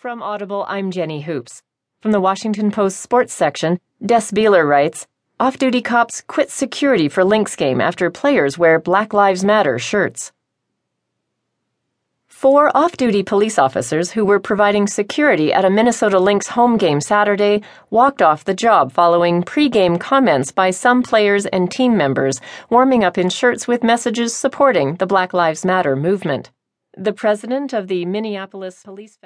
From Audible, I'm Jenny Hoops. From the Washington Post sports section, Des Bieler writes Off duty cops quit security for Lynx game after players wear Black Lives Matter shirts. Four off duty police officers who were providing security at a Minnesota Lynx home game Saturday walked off the job following pre-game comments by some players and team members warming up in shirts with messages supporting the Black Lives Matter movement. The president of the Minneapolis Police